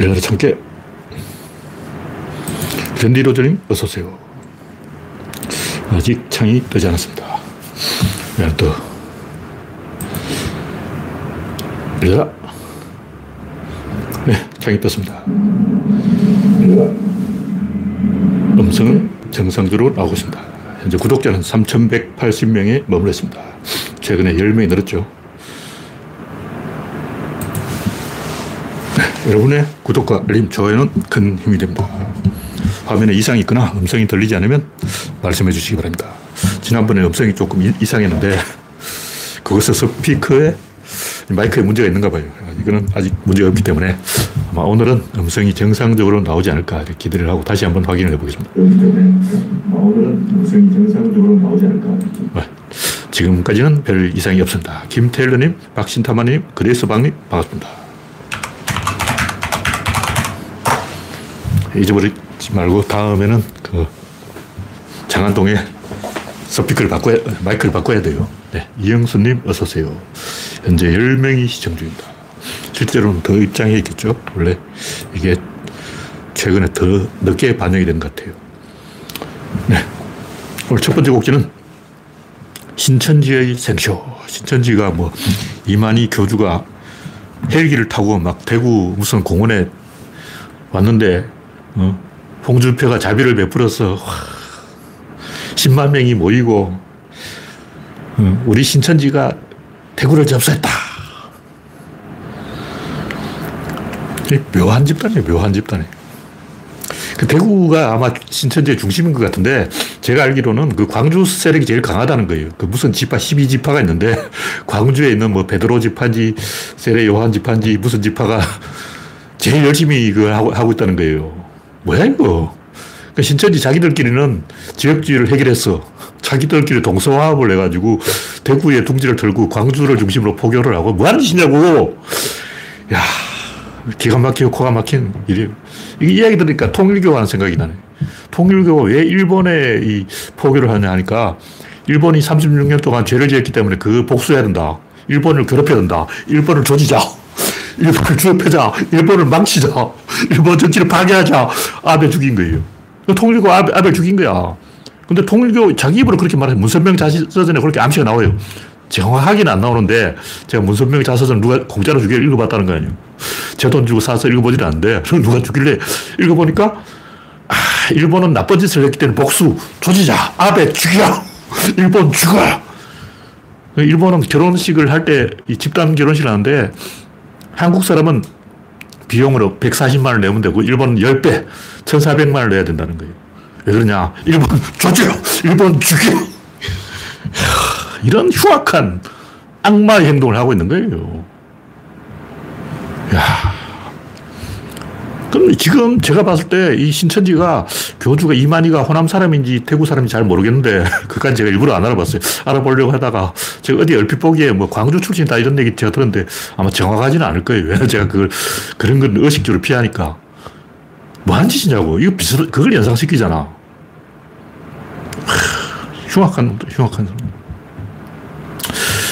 열나라 참깨. 랜디 로저님, 어서오세요. 아직 창이 뜨지 않았습니다. 야, 또. 열라. 네, 창이 떴습니다. 음성은 정상적으로 나오고 있습니다. 현재 구독자는 3,180명에 머물러 있습니다. 최근에 10명이 늘었죠. 네, 여러분의 구독과 알림, 좋아요는 큰 힘이 됩니다. 화면에 이상이 있거나 음성이 들리지 않으면 말씀해 주시기 바랍니다. 지난번에 음성이 조금 이상했는데 그것은 스피커에 마이크에 문제가 있는가 봐요. 이거는 아직 문제가 없기 때문에 아마 오늘은 음성이 정상적으로 나오지 않을까 기대를 하고 다시 한번 확인을 해보겠습니다. 오늘은 음성이 정상적으로 나오지 않을까. 네. 지금까지는 별 이상이 없습니다. 김태일러님, 박신타마님, 그레이스방님 반갑습니다. 잊어버리지 말고 다음에는 그 장안동에 스피커를 바꿔야, 마이크를 바꿔야 돼요. 네. 이영수님, 어서오세요. 현재 10명이 시청 중입니다. 실제로는 더 입장해 있겠죠. 원래 이게 최근에 더 늦게 반영이 된 것 같아요. 네. 오늘 첫 번째 곡지는 신천지의 생쇼. 신천지가 뭐 이만희 교주가 헬기를 타고 막 대구 무슨 공원에 왔는데 어? 홍준표가 자비를 베풀어서 와, 10만 명이 모이고 어, 우리 신천지가 대구를 접수했다. 묘한 집단이에요, 묘한 집단이. 그 대구가 아마 신천지의 중심인 것 같은데, 제가 알기로는 그 광주 세력이 제일 강하다는 거예요. 그 무슨 지파, 12지파가 있는데, 광주에 있는 뭐 베드로 지파인지, 세례 요한 지파인지, 무슨 지파가 제일 열심히 그 하고, 하고 있다는 거예요. 뭐야, 이거. 그 신천지 자기들끼리는 지역주의를 해결했어. 자기들끼리 동서화합을 해가지고 대구에 둥지를 들고 광주를 중심으로 포교를 하고 뭐 하는 짓이냐고. 야 기가 막히고 코가 막힌 일이에요. 이 이야기 들으니까 통일교 하는 생각이 나네. 통일교가 왜 일본에 이 포교를 하냐 하니까 일본이 36년 동안 죄를 지었기 때문에 그 복수해야 된다. 일본을 괴롭혀야 된다. 일본을 조지자. 일본을 주업하자. 일본을 망치자. 일본 정치를 파괴하자. 아베 죽인 거예요. 통일교 아베, 아베 죽인 거야. 근데 통일교 자기 입으로 그렇게 말해. 문선명 자서전에 그렇게 암시가 나와요. 정확하게는 안 나오는데 제가 문선명 자서전 누가 공짜로 주길래 읽어봤다는 거 아니에요. 제 돈 주고 사서 읽어보지는 않는데 누가 주길래 읽어보니까 아, 일본은 나쁜 짓을 했기 때문에 복수, 조지자, 아베 죽여! 일본 죽어! 일본은 결혼식을 할때 집단 결혼식을 하는데 한국 사람은 비용으로 140만 원 내면 되고 일본은 10배, 1,400만 원 내야 된다는 거예요. 왜 그러냐? 일본 조지요! 일본 죽여! 이런 흉악한 악마의 행동을 하고 있는 거예요. 야. 그럼 지금 제가 봤을 때 이 신천지가 교주가 이만희가 호남 사람인지 대구 사람인지 잘 모르겠는데 그까지 제가 일부러 안 알아봤어요. 알아보려고 하다가 제가 어디 얼핏 보기에 뭐 광주 출신이다 이런 얘기 제가 들었는데 아마 정확하지는 않을 거예요. 왜냐면 제가 그걸 그런 건 의식적으로 피하니까 뭐 한 짓이냐고. 이거 비슷, 그걸 연상시키잖아. 흉악한, 흉악한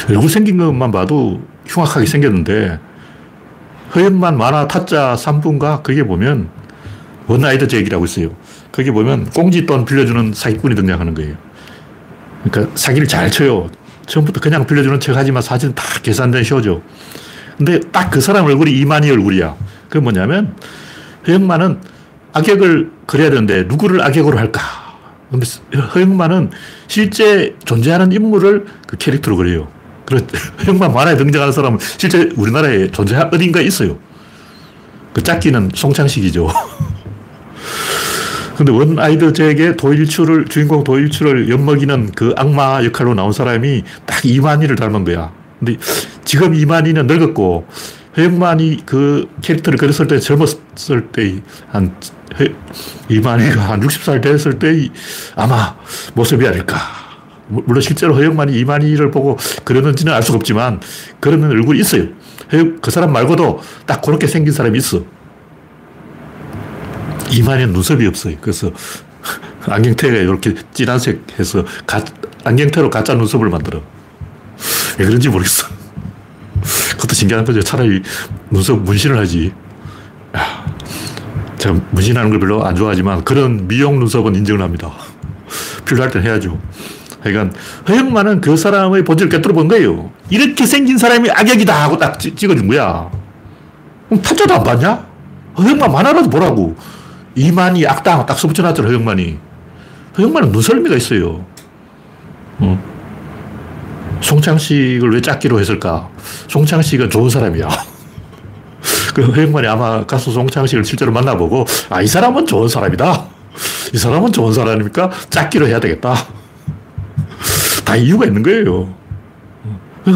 얼굴 생긴 것만 봐도 흉악하게 생겼는데 허연만 만화 타짜 3부인가? 거기에 보면 원아이드 제기라고 있어요. 거기 보면 꽁지돈 빌려주는 사기꾼이 등장하는 거예요. 그러니까 사기를 잘 쳐요. 처음부터 그냥 빌려주는 척 하지만 사실은 다 계산된 쇼죠. 근데 딱 그 사람 얼굴이 이만희 얼굴이야. 그게 뭐냐면 허영만은 악역을 그려야 되는데 누구를 악역으로 할까? 근데 허영만은 실제 존재하는 인물을 그 캐릭터로 그려요. 그래, 형만 만화에 등장하는 사람은 실제 우리나라에 존재 어딘가에 있어요. 그 짝기는 송창식이죠. 근데 원 아이드제에게 도일출을, 주인공 도일출을 엿먹이는 그 악마 역할로 나온 사람이 딱 이만희를 닮은 거야. 근데 지금 이만희는 늙었고, 허영만이 그 캐릭터를 그렸을 때 젊었을 때, 한, 이만희가 한 60살 됐을 때 아마 모습이 아닐까. 물론 실제로 허영만이 이만희를 보고 그러는지는 알 수가 없지만 그러는 얼굴이 있어요. 그 사람 말고도 딱 그렇게 생긴 사람이 있어. 이만희는 눈썹이 없어요. 그래서 안경테가 이렇게 진한색 해서 가, 안경테로 가짜 눈썹을 만들어. 왜 그런지 모르겠어. 그것도 신기한 거죠. 차라리 눈썹 문신을 하지. 야, 제가 문신하는 걸 별로 안 좋아하지만 그런 미용 눈썹은 인정을 합니다. 필요할 땐 해야죠. 그러니까 허영만은 그 사람의 본질을 깨뜨려 본 거예요. 이렇게 생긴 사람이 악역이다 하고 딱 찍어준 거야. 그럼 타짜도 안 봤냐? 허영만 만화라도 보라고. 이만희 악당 딱 써붙여놨잖아, 허영만이. 허영만은 눈썰미가 있어요. 어. 송창식을 왜 짝기로 했을까? 송창식은 좋은 사람이야. 그 허영만이 아마 가수 송창식을 실제로 만나보고, 아, 이 사람은 좋은 사람이다. 이 사람은 좋은 사람이니까 짝기로 해야 되겠다. 다 이유가 있는 거예요.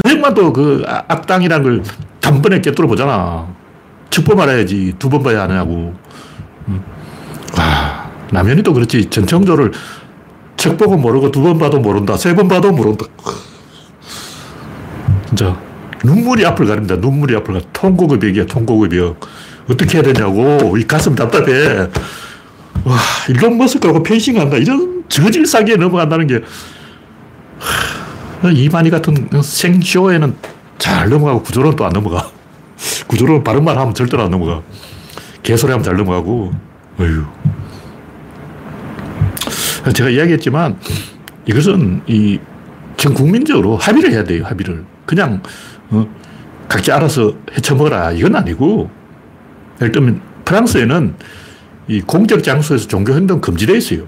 허영만도 그 아, 악당이라는 걸 단번에 깨뚫어 보잖아. 첫번 알아야지 두 번 봐야 하냐고. 와, 남현이 또 그렇지. 전청조를 책 보고 모르고 두 번 봐도 모른다. 세 번 봐도 모른다. 진짜 눈물이 앞을 가립니다. 눈물이 앞을 가. 통곡의 벽이야, 통곡의 벽. 어떻게 해야 되냐고. 이 가슴 답답해. 와, 일론 머스크하고 펜싱한다. 이런 저질 싸기에 넘어간다는 게. 이만희 같은 생쇼에는 잘 넘어가고 구조로는 또안 넘어가. 구조로는 바른 말 하면 절대로 안 넘어가. 개소리 하면 잘 넘어가고. 어휴. 제가 이야기했지만 이것은 이 전 국민적으로 합의를 해야 돼요. 합의를. 그냥 어, 각자 알아서 헤쳐먹어라 이건 아니고 예를 들면 프랑스에는 이 공적 장소에서 종교 행동 금지되어 있어요.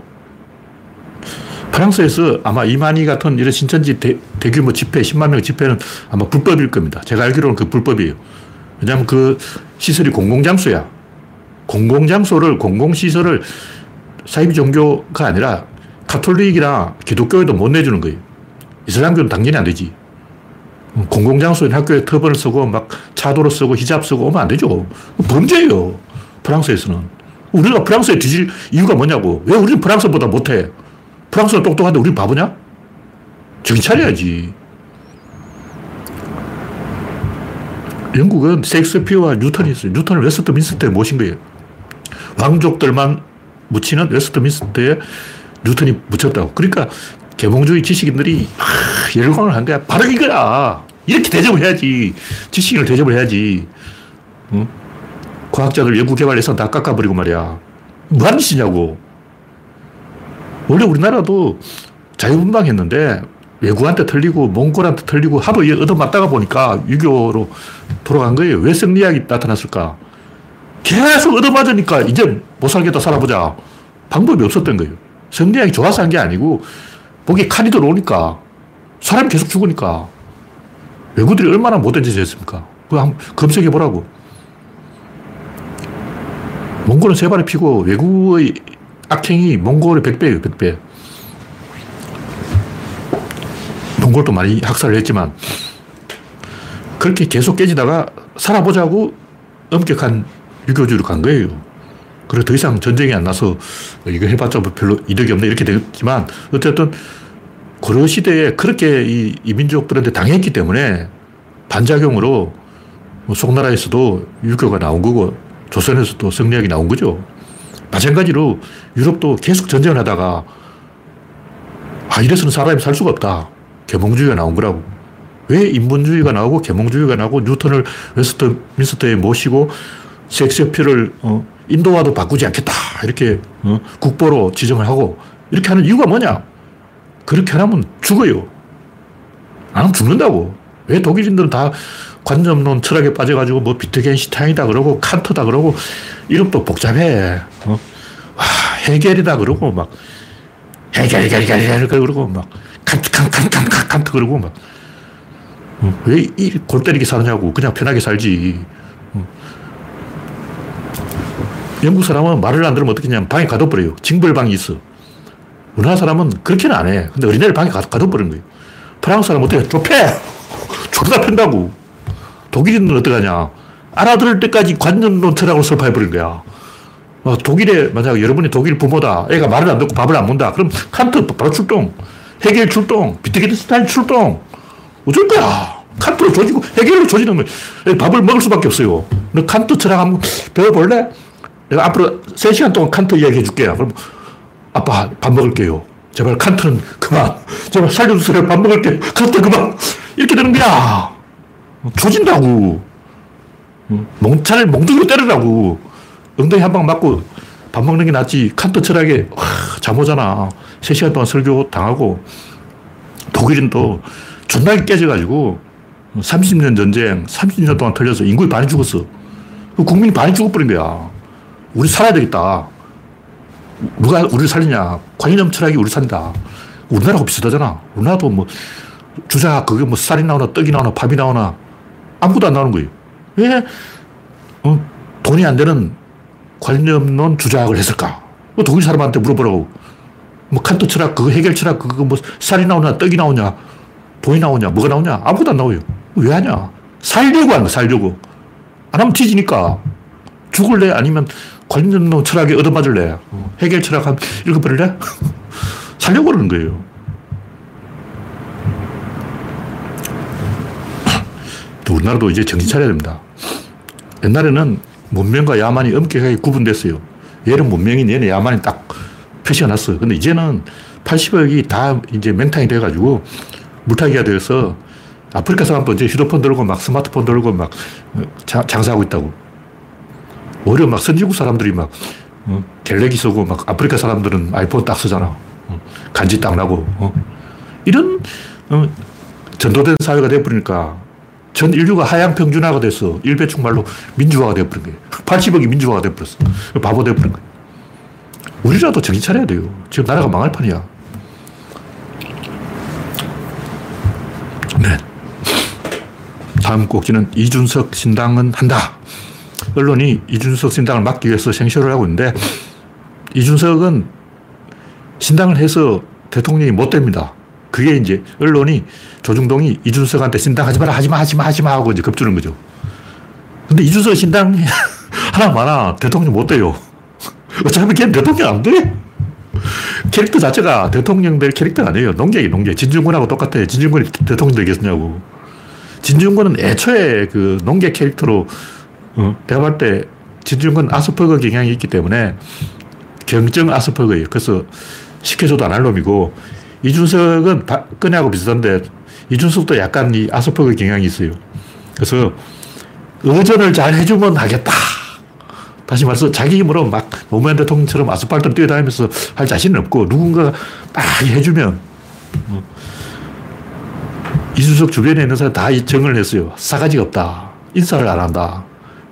프랑스에서 아마 이만희 같은 이런 신천지 대, 규모 집회, 10만 명 집회는 아마 불법일 겁니다. 제가 알기로는 그 불법이에요. 왜냐하면 그 시설이 공공장소야. 공공장소를, 공공시설을 사이비 종교가 아니라 카톨릭이나 기독교에도 못 내주는 거예요. 이슬람교는 당연히 안 되지. 공공장소인 학교에 터번을 쓰고 막 차도로 쓰고 히잡 쓰고 오면 안 되죠. 범죄예요. 프랑스에서는. 우리가 프랑스에 뒤질 이유가 뭐냐고. 왜 우리는 프랑스보다 못해? 프랑스는 똑똑한데 우리 바보냐? 정신 차려야지. 영국은 셰익스피어와 뉴턴이 있어요. 뉴턴을 웨스트민스터에 모신 거예요. 왕족들만 묻히는 웨스트민스터에 뉴턴이 묻혔다고. 그러니까 계몽주의 지식인들이 열광을 한 거야. 바로 이거야. 이렇게 대접을 해야지. 지식인을 대접을 해야지. 응? 과학자들 연구 개발 예산 다 깎아버리고 말이야. 뭐 하는 짓이냐고. 원래 우리나라도 자유분방 했는데 외국한테 틀리고 몽골한테 틀리고 하도 얻어맞다가 보니까 유교로 돌아간 거예요. 왜 승리학이 나타났을까? 계속 얻어맞으니까 이제 못 살겠다 살아보자. 방법이 없었던 거예요. 승리학이 좋아서 한 게 아니고 목에 칼이 들어오니까 사람이 계속 죽으니까 외국들이 얼마나 못된 짓을 했습니까? 그거 한번 검색해 보라고. 몽골은 세 발을 피고 외국의 악행이 몽골의 100배예요, 100배. 몽골도 많이 학살을 했지만 그렇게 계속 깨지다가 살아보자고 엄격한 유교주의로 간 거예요. 그래서 더 이상 전쟁이 안 나서 이거 해봤자 뭐 별로 이득이 없네 이렇게 됐지만 어쨌든 고려 시대에 그렇게 이, 이 민족들한테 당했기 때문에 반작용으로 뭐 송나라에서도 유교가 나온 거고 조선에서도 성리학이 나온 거죠. 마찬가지로 유럽도 계속 전쟁을 하다가 아, 이래서는 사람이 살 수가 없다. 계몽주의가 나온 거라고. 왜 인본주의가 나오고 계몽주의가 나오고 뉴턴을 웨스트민스터에 모시고 섹스피를 어, 인도와도 바꾸지 않겠다. 이렇게 어, 국보로 지정을 하고 이렇게 하는 이유가 뭐냐? 그렇게 하면 죽어요. 안 하면 죽는다고. 왜 독일인들은 다 관념론 철학에 빠져가지고 뭐 비트겐슈타인이다 그러고 칸트다 그러고 이름도 복잡해. 어? 와, 해겔이다 그러고 막 해겔, 해겔, 해겔, 해겔 그러고 막 칸트, 칸트, 칸트, 칸트, 그러고 막 어, 왜이 골 때리게 사느냐고 그냥 편하게 살지. 어. 영국 사람은 말을 안 들으면 어떻게 냐면 방에 가둬버려요. 징벌방이 있어. 우리나라 사람은 그렇게는 안 해. 근데 어린애를 방에 가둬버린 거예요. 프랑스 사람은 어떻게 좁혀! 졸다 편다고. 독일인은 어떡하냐. 알아들을 때까지 관념론 철학으로 설파해버린 거야. 어, 독일에, 만약 여러분이 독일 부모다. 애가 말을 안 듣고 밥을 안 먹는다. 그럼 칸트 바로 출동. 해겔 출동. 비트겐슈타인 출동. 어쩔 거야. 칸트로 조지고 해겔로 조지는 밥을 먹을 수밖에 없어요. 너 칸트 철학 한번 배워볼래? 내가 앞으로 3시간 동안 칸트 이야기 해줄게요. 그럼 아빠 밥 먹을게요. 제발 칸트는 그만. 제발 살려주세요. 밥 먹을게. 칸트 그만. 이렇게 되는 거야. 조진다고. 몽차를 몽둥이로 때리라고. 엉덩이 한 방 맞고 밥 먹는 게 낫지. 칸트 철학에, 와, 잠 오잖아. 3시간 동안 설교 당하고, 독일은 또 존나게 깨져가지고, 30년 전쟁, 30년 동안 털려서 인구의 반이 죽었어. 그 국민이 반이 죽어버린 거야. 우리 살아야 되겠다. 누가 우리를 살리냐. 관념 철학이 우리 산다. 우리나라하고 비슷하잖아. 우리나라도 뭐, 주자, 그게 뭐 쌀이 나오나, 떡이 나오나, 밥이 나오나, 아무것도 안 나오는 거예요. 왜, 어, 돈이 안 되는 관념론 주작을 했을까? 뭐 독일 사람한테 물어보라고. 뭐 칸트 철학, 그거 해결 철학, 그거 뭐 쌀이 나오냐, 떡이 나오냐, 돈이 나오냐, 뭐가 나오냐, 아무것도 안 나와요. 왜 하냐? 살려고 하는 거, 살려고. 안 하면 뒤지니까. 죽을래? 아니면 관념론 철학에 얻어맞을래? 해결 철학 한 읽어버릴래? 살려고 그러는 거예요. 우리나라도 이제 정신 차려야 됩니다. 옛날에는 문명과 야만이 엄격하게 구분됐어요. 얘는 문명인, 얘는 야만이 딱 표시가 났어요. 근데 이제는 80억이 다 이제 맹탕이 돼가지고 물타기가 되어서 아프리카 사람도 이제 휴대폰 들고 막 스마트폰 들고 막 장사하고 있다고. 오히려 막 선진국 사람들이 막 어, 갤레기 쓰고 막 아프리카 사람들은 아이폰 딱 쓰잖아. 어, 간지 딱 나고. 어. 이런 어, 전도된 사회가 돼버리니까 전 인류가 하향 평준화가 됐어. 일배충 말로 민주화가 돼버린 거예요. 80억이 민주화가 돼버렸어. 바보 돼버린 거예요. 우리라도 정신 차려야 돼요. 지금 나라가 망할 판이야. 네. 다음 꼭지는 이준석 신당은 한다. 언론이 이준석 신당을 막기 위해서 생쇼를 하고 있는데 이준석은 신당을 해서 대통령이 못 됩니다. 그게 이제 언론이 조중동이 이준석한테 신당하지 마라, 하지 마, 하지 마, 하지 마 하고 이제 겁주는 거죠. 근데 이준석 신당 하나 많아. 대통령 못 돼요. 어차피 걔는 대통령 안 돼. 캐릭터 자체가 대통령 될 캐릭터가 아니에요. 농객이 농객. 진중권하고 똑같아. 진중권이 대통령 되겠냐고. 진중권은 애초에 그 농객 캐릭터로 어, 내가 볼때 진중권 아스퍼거 경향이 있기 때문에 경정 아스퍼거예요. 그래서 시켜줘도 안 할 놈이고 이준석은 박근혜하고 비슷한데 이준석도 약간 이 아스퍼거 경향이 있어요. 그래서 의전을 잘 해주면 하겠다. 다시 말해서 자기 힘으로 막 노무현 대통령처럼 아스팔트 뛰어다니면서 할 자신은 없고 누군가 막 해주면 뭐 이준석 주변에 있는 사람 다 정을 했어요. 싸가지가 없다. 인사를 안 한다.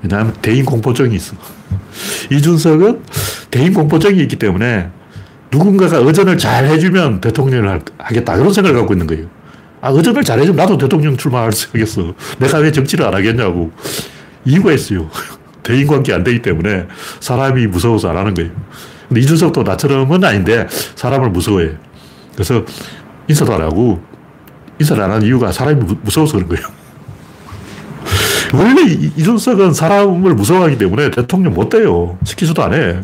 왜냐하면 대인 공포증이 있어. 이준석은 대인 공포증이 있기 때문에 누군가가 의전을 잘 해주면 대통령을 하겠다. 이런 생각을 갖고 있는 거예요. 아, 의전을 잘 해주면 나도 대통령 출마할 수 있겠어. 내가 왜 정치를 안 하겠냐고. 이유가 있어요. 대인관계 안 되기 때문에 사람이 무서워서 안 하는 거예요. 근데 이준석도 나처럼은 아닌데 사람을 무서워해. 그래서 인사도 안 하고 인사를 안 하는 이유가 사람이 무서워서 그런 거예요. 원래 이준석은 사람을 무서워하기 때문에 대통령 못 돼요. 시키지도 안 해.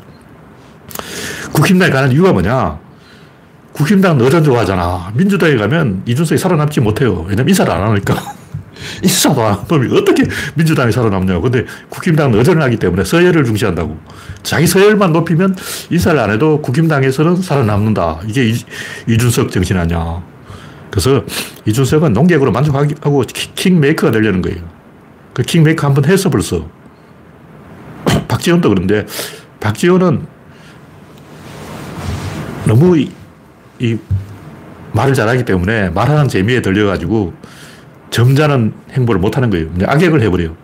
국힘당에 가는 이유가 뭐냐? 국힘당 너전 좋아하잖아. 민주당에 가면 이준석이 살아남지 못해요. 왜냐면 인사를 안 하니까. 인사도 안 놈이 어떻게 민주당이 살아남냐고. 근데 국힘당은 의전을 하기 때문에 서열을 중시한다고. 자기 서열만 높이면 인사를 안 해도 국힘당에서는 살아남는다. 이게 이, 이준석 정신 아니야. 그래서 이준석은 농객으로 만족하고 킹메이커가 되려는 거예요. 그 킹메이커 한번 했어 벌써. 박지원도 그런데 박지원은 너무 이, 이 말을 잘하기 때문에 말하는 재미에 들려가지고 점잖은 행보를 못하는 거예요. 악역을 해버려요.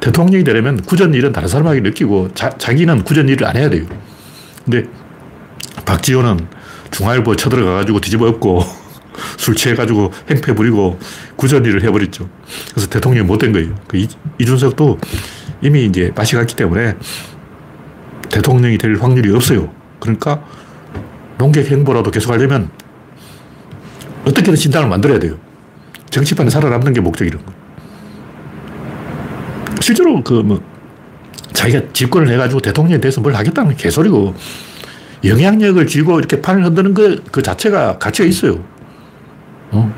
대통령이 되려면 굳은 일은 다른 사람에게 느끼고 자, 자기는 굳은 일을 안 해야 돼요. 근데 박지원은 중앙일보 쳐들어가가지고 뒤집어 엎고 술 취해가지고 행패 부리고 굳은 일을 해버렸죠. 그래서 대통령이 못 된 거예요. 그 이, 이준석도 이미 이제 맛이 갔기 때문에 대통령이 될 확률이 없어요. 그러니까 농객 행보라도 계속 하려면 어떻게든 신당을 만들어야 돼요. 정치판에 살아남는 게 목적이라는 거 실제로 그 뭐, 자기가 집권을 해가지고 대통령에 대해서 뭘 하겠다는 개소리고, 영향력을 쥐고 이렇게 판을 흔드는 그, 그 자체가 가치가 있어요. 어?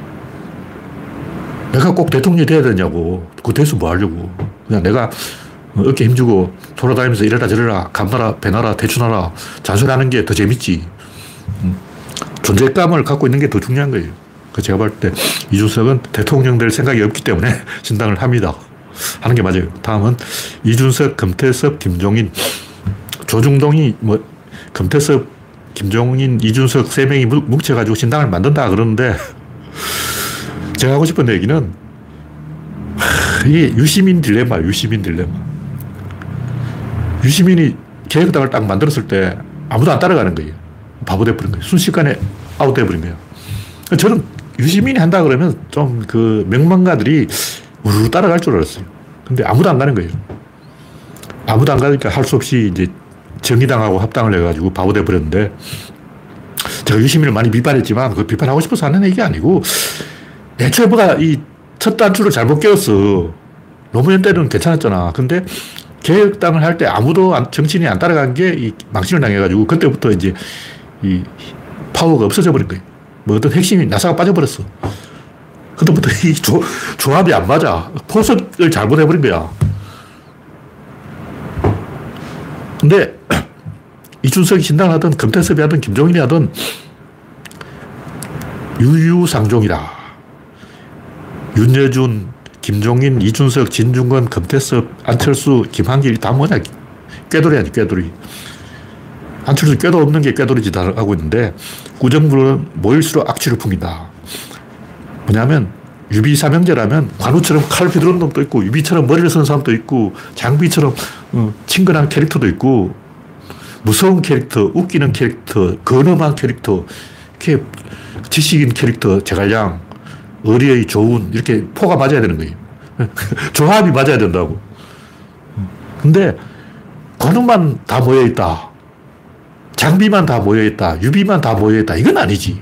내가 꼭 대통령이 돼야 되냐고. 그 돼서 뭐 하려고. 그냥 내가 어깨 힘주고 돌아다니면서 이래라 저래라 감나라 배나라 대추나라 잔소리하는 게 더 재밌지. 존재감을 갖고 있는 게 더 중요한 거예요. 그 제가 볼 때 이준석은 대통령 될 생각이 없기 때문에 신당을 합니다. 하는 게 맞아요. 다음은 이준석, 금태섭, 김종인, 조중동이 뭐 금태섭, 김종인, 이준석 세 명이 뭉쳐가지고 신당을 만든다 그러는데 제가 하고 싶은 얘기는 이게 유시민 딜레마, 유시민 딜레마. 유시민이 계획당을 딱 만들었을 때 아무도 안 따라가는 거예요. 바보 돼버린 거예요. 순식간에 아웃돼버린 거예요. 저는 유시민이 한다 그러면 좀 그 명망가들이 우르르 따라갈 줄 알았어요. 근데 아무도 안 가는 거예요. 아무도 안 가니까 할 수 없이 이제 정의당하고 합당을 해가지고 바보 돼버렸는데 제가 유시민을 많이 비판했지만 그 비판하고 싶어서 하는 얘기 아니고 애초에 뭐가 이 첫 단추를 잘못 깨웠어. 노무현 때는 괜찮았잖아. 근데 개혁당을 할 때 아무도 정치인이 안 따라간 게 이 망신을 당해가지고 그때부터 이제 이 파워가 없어져 버린 거예요. 뭐 어떤 핵심이 나사가 빠져버렸어. 그때부터 이 조, 조합이 안 맞아. 포석을 잘못해버린 거야. 근데 이준석이 신당을 하든 금태섭이 하든 김종인이 하든 유유상종이다. 윤여준, 김종인, 이준석, 진중권, 금태섭, 안철수, 김한길 다 뭐냐. 꾀돌이 아니 꾀돌이. 안철수 꾀도 없는 게 꾀돌이짓 하고 있는데 구정부는 모일수록 악취를 풍긴다. 뭐냐면 유비 삼형제라면 관우처럼 칼 휘두른 놈도 있고 유비처럼 머리를 쓴 사람도 있고 장비처럼 어, 친근한 캐릭터도 있고 무서운 캐릭터, 웃기는 캐릭터, 근엄한 캐릭터, 이렇게 지식인 캐릭터, 제갈량, 의리의 좋은, 이렇게 조가 맞아야 되는 거예요. 조합이 맞아야 된다고. 근데, 관우만 다 모여 있다. 장비만 다 모여 있다. 유비만 다 모여 있다. 이건 아니지.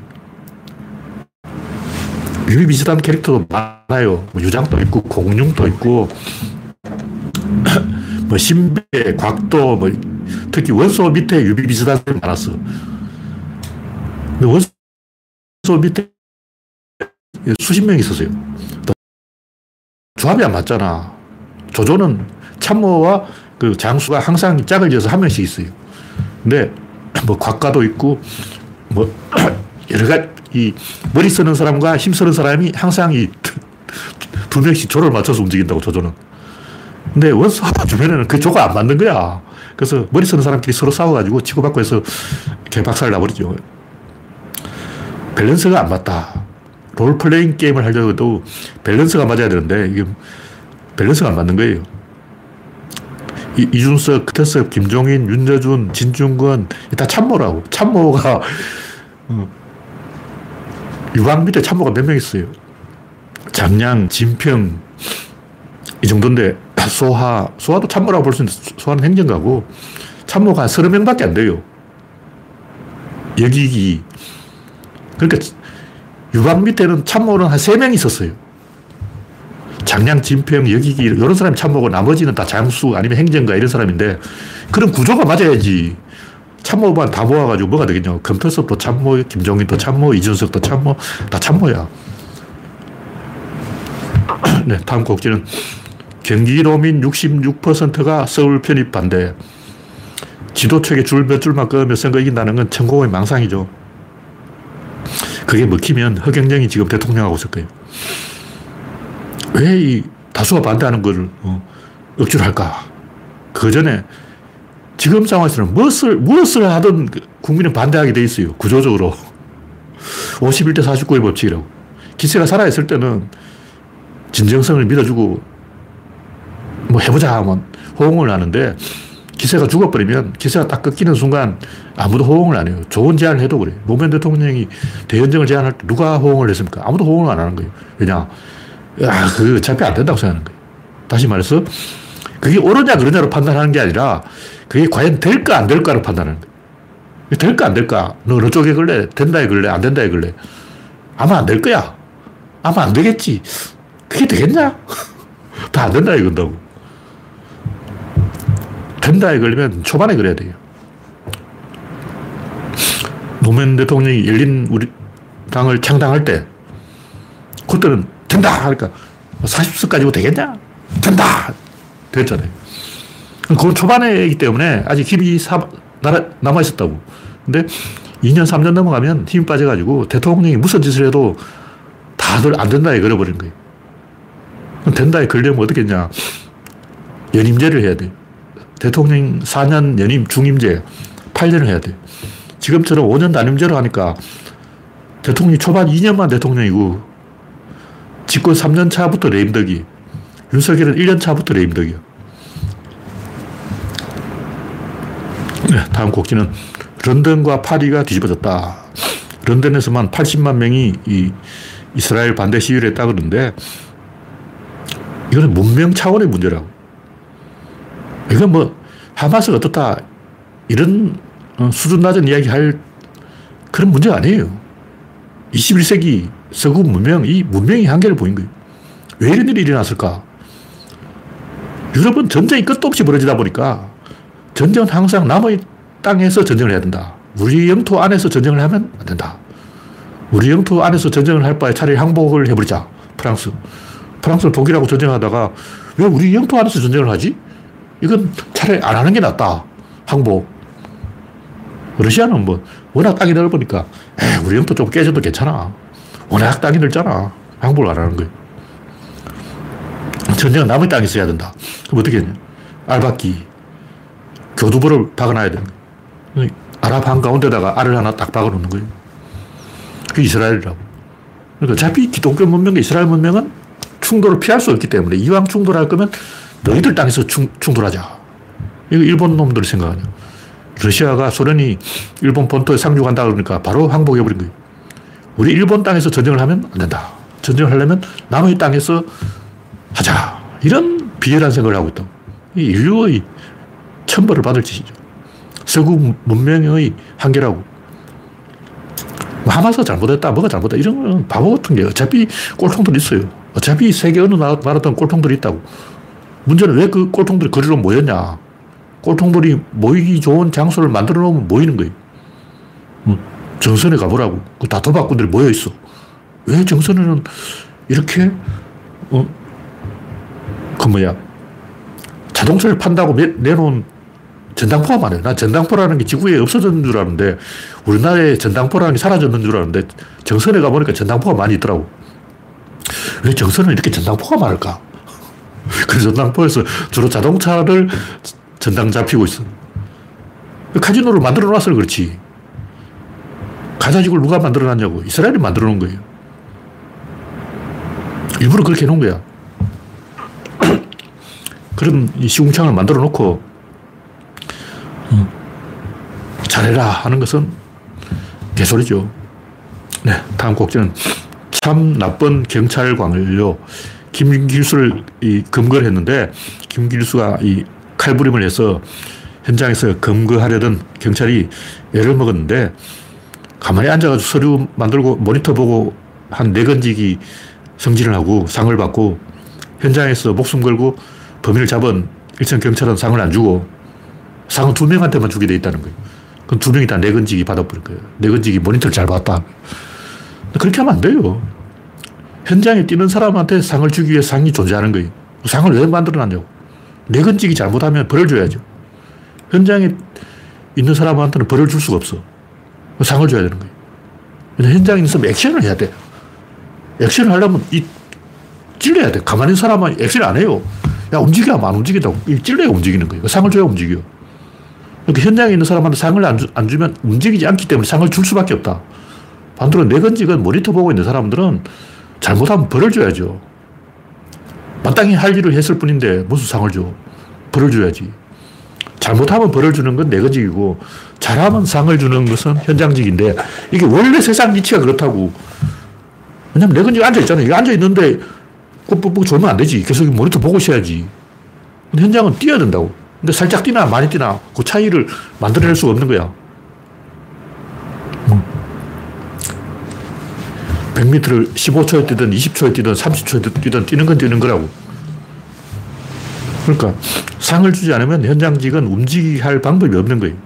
유비 비슷한 캐릭터도 많아요. 뭐 유장도 있고, 공융도 있고, 뭐 심배, 곽도, 뭐 특히 원소 밑에 유비 비슷한 사람이 많았어. 근데 원소 밑에 수십 명 있었어요. 조합이 안 맞잖아. 조조는 참모와 그 장수가 항상 짝을 지어서 한 명씩 있어요. 근데 뭐 곽가도 있고 뭐 여러 가지 이 머리 쓰는 사람과 힘 쓰는 사람이 항상 이 두 명씩 조를 맞춰서 움직인다고 조조는. 근데 원소 주변에는 그 조가 안 맞는 거야. 그래서 머리 쓰는 사람끼리 서로 싸워가지고 치고받고 해서 개박살 나버리죠. 밸런스가 안 맞다. 롤플레잉 게임을 하려고 해도 밸런스가 맞아야 되는데 이게 밸런스가 안 맞는 거예요. 이, 이준석, 금태섭, 김종인, 윤여준, 진중권 다 참모라고. 참모가 어, 유방 밑에 참모가 몇 명 있어요. 장량, 진평 이 정도인데 소하, 소하도 참모라고 볼 수 있는데 소하는 행정가고 참모가 한 서너 명밖에 안 돼요. 여기기. 그러니까 유방 밑에는 참모는 한세명 있었어요. 장량, 진평, 여기기 이런 사람이 참모고 나머지는 다 장수 아니면 행정가 이런 사람인데 그런 구조가 맞아야지. 참모만 다 모아가지고 뭐가 되겠냐. 금태섭도 참모, 김종인도 참모, 이준석도 참모, 다 참모야. 네, 다음 곡지는 경기도민 66%가 서울 편입 반대. 지도 책에 줄 몇 줄만 끄면 선거 이긴다는 건 천공의 망상이죠. 그게 먹히면 허경영이 지금 대통령하고 있을 거예요. 왜 이 다수가 반대하는 걸 어, 억지로 할까? 그 전에 지금 상황에서는 무엇을, 무엇을 하든 국민은 반대하게 돼 있어요. 구조적으로. 51대 49의 법칙이라고. 기세가 살아있을 때는 진정성을 믿어주고 뭐 해보자 하면 호응을 하는데 기세가 죽어버리면 기세가 딱 끊기는 순간 아무도 호응을 안 해요. 좋은 제안을 해도 그래. 노무현 대통령이 대연정을 제안할 때 누가 호응을 했습니까? 아무도 호응을 안 하는 거예요. 왜냐? 야, 그 어차피 안 된다고 생각하는 거예요. 다시 말해서 그게 옳으냐 그러냐로 판단하는 게 아니라 그게 과연 될까 안 될까로 판단하는 거예요. 될까 안 될까? 너 어느 쪽에 걸래? 된다에 걸래? 안 된다에 걸래? 아마 안 될 거야. 아마 안 되겠지. 그게 되겠냐? 다 안 된다 이건다고. 된다에 걸리면 초반에 그래야 돼요. 노무현 대통령이 열린 우리 당을 창당할 때, 그때는 된다! 하니까 40석까지도 되겠냐? 된다! 됐잖아요. 그건 초반에이기 때문에 아직 힘이 사, 남아있었다고. 근데 2년, 3년 넘어가면 힘이 빠져가지고 대통령이 무슨 짓을 해도 다들 안 된다에 걸어버린 거예요. 된다에 걸려면 어떻게 했냐. 연임제를 해야 돼. 대통령 4년 연임 중임제 8년을 해야 돼. 지금처럼 5년 단임제로 하니까 대통령이 초반 2년만 대통령이고 집권 3년 차부터 레임덕이 윤석열은 1년 차부터 레임덕이야. 네, 다음 곡지는 런던과 파리가 뒤집어졌다. 런던에서만 80만 명이 이 이스라엘 반대 시위를 했다 그러는데 이거는 문명 차원의 문제라고. 이건 뭐 하마스가 어떻다 이런 어, 수준 낮은 이야기 할 그런 문제가 아니에요. 21세기 서구 문명, 이 문명의 한계를 보인 거예요. 왜 이런 일이 일어났을까? 유럽은 전쟁이 끝도 없이 벌어지다 보니까 전쟁은 항상 남의 땅에서 전쟁을 해야 된다. 우리 영토 안에서 전쟁을 하면 안 된다. 우리 영토 안에서 전쟁을 할 바에 차라리 항복을 해버리자. 프랑스. 프랑스를 독일하고 전쟁하다가 왜 우리 영토 안에서 전쟁을 하지? 이건 차라리 안 하는 게 낫다. 항복. 러시아는 뭐 워낙 땅이 넓으니까 에이, 우리 영토 좀 깨져도 괜찮아. 워낙 땅이 넓잖아. 항복을 안 하는 거예요. 전쟁은 남의 땅에 있어야 된다. 그럼 어떻게 했냐. 알박기. 교두보를 박아놔야 돼. 아랍 한가운데다가 알을 하나 딱 박아놓는 거예요. 그게 이스라엘이라고. 그러니까 어차피 기독교 문명과 이스라엘 문명은 충돌을 피할 수 없기 때문에 이왕 충돌할 거면 너희들 땅에서 충, 충돌하자. 이거 일본 놈들이 생각하냐. 러시아가 소련이 일본 본토에 상륙한다 그러니까 바로 항복해버린 거예요. 우리 일본 땅에서 전쟁을 하면 안 된다. 전쟁을 하려면 남의 땅에서 하자. 이런 비열한 생각을 하고 있다. 인류의 천벌을 받을 짓이죠. 서구 문명의 한계라고. 뭐 하마스가 잘못했다, 뭐가 잘못했다, 이런 건 바보 같은 게 어차피 꼴통들 있어요. 어차피 세계 어느 나라든 꼴통들이 있다고. 문제는 왜 그 꼴통들이 거리로 모였냐. 꼴통들이 모이기 좋은 장소를 만들어 놓으면 모이는 거예요. 음, 정선에 가보라고. 그 다토박꾼들이 모여 있어. 왜 정선에는 이렇게, 어, 그 뭐야. 자동차를 판다고 내놓은 전당포가 많아요. 난 전당포라는 게 지구에 없어졌는 줄 알았는데 우리나라에 전당포라는 게 사라졌는 줄 알았는데 정선에 가보니까 전당포가 많이 있더라고. 왜 정선은 이렇게 전당포가 많을까? 그래서 전당포에서 주로 자동차를 전당 잡히고 있어. 카지노를 만들어 놨어 그렇지. 가자지구를 누가 만들어 놨냐고. 이스라엘이 만들어 놓은 거예요. 일부러 그렇게 해놓은 거야. 그런 시궁창을 만들어 놓고 잘해라 하는 것은 개소리죠. 네, 다음 곡지는 참 나쁜 경찰 관료 김길수를 이 검거를 했는데 김길수가 이 칼부림을 해서 현장에서 검거하려던 경찰이 애를 먹었는데 가만히 앉아가지고 서류 만들고 모니터 보고 한 네 건지기 성질을 하고 상을 받고 현장에서 목숨 걸고 범인을 잡은 일선 경찰은 상을 안 주고 상은 두 명한테만 주게 돼 있다는 거예요. 그럼 두 명이 다 내건지기 받아버릴 거예요. 내건지기 모니터를 잘 봤다. 그렇게 하면 안 돼요. 현장에 뛰는 사람한테 상을 주기 위해 상이 존재하는 거예요. 상을 왜 만들어놨냐고. 내건지기 잘못하면 벌을 줘야죠. 현장에 있는 사람한테는 벌을 줄 수가 없어. 상을 줘야 되는 거예요. 현장에 있으면 액션을 해야 돼. 액션을 하려면 이 찔러야 돼. 가만히 있는 사람은 액션 안 해요. 야, 움직여. 안 움직인다고. 찔러야 움직이는 거예요. 상을 줘야 움직여. 그러니까 현장에 있는 사람한테 상을 안, 주, 안 주면 움직이지 않기 때문에 상을 줄 수밖에 없다. 반대로 내건지건 모니터 보고 있는 사람들은 잘못하면 벌을 줘야죠. 마땅히 할 일을 했을 뿐인데 무슨 상을 줘. 벌을 줘야지. 잘못하면 벌을 주는 건 내건직이고 잘하면 상을 주는 것은 현장직인데 이게 원래 세상 이치가 그렇다고. 왜냐면 내건직 앉아있잖아요. 이거 앉아있는데 꾹꾹꾹 졸면 안 되지. 계속 모니터 보고 있어야지. 현장은 뛰어야 된다고. 근데 살짝 뛰나 많이 뛰나 그 차이를 만들어낼 수가 없는 거야. 100m를 15초에 뛰든 20초에 뛰든 30초에 뛰든 뛰는 건 뛰는 거라고. 그러니까 상을 주지 않으면 현장직은 움직이게 할 방법이 없는 거예요.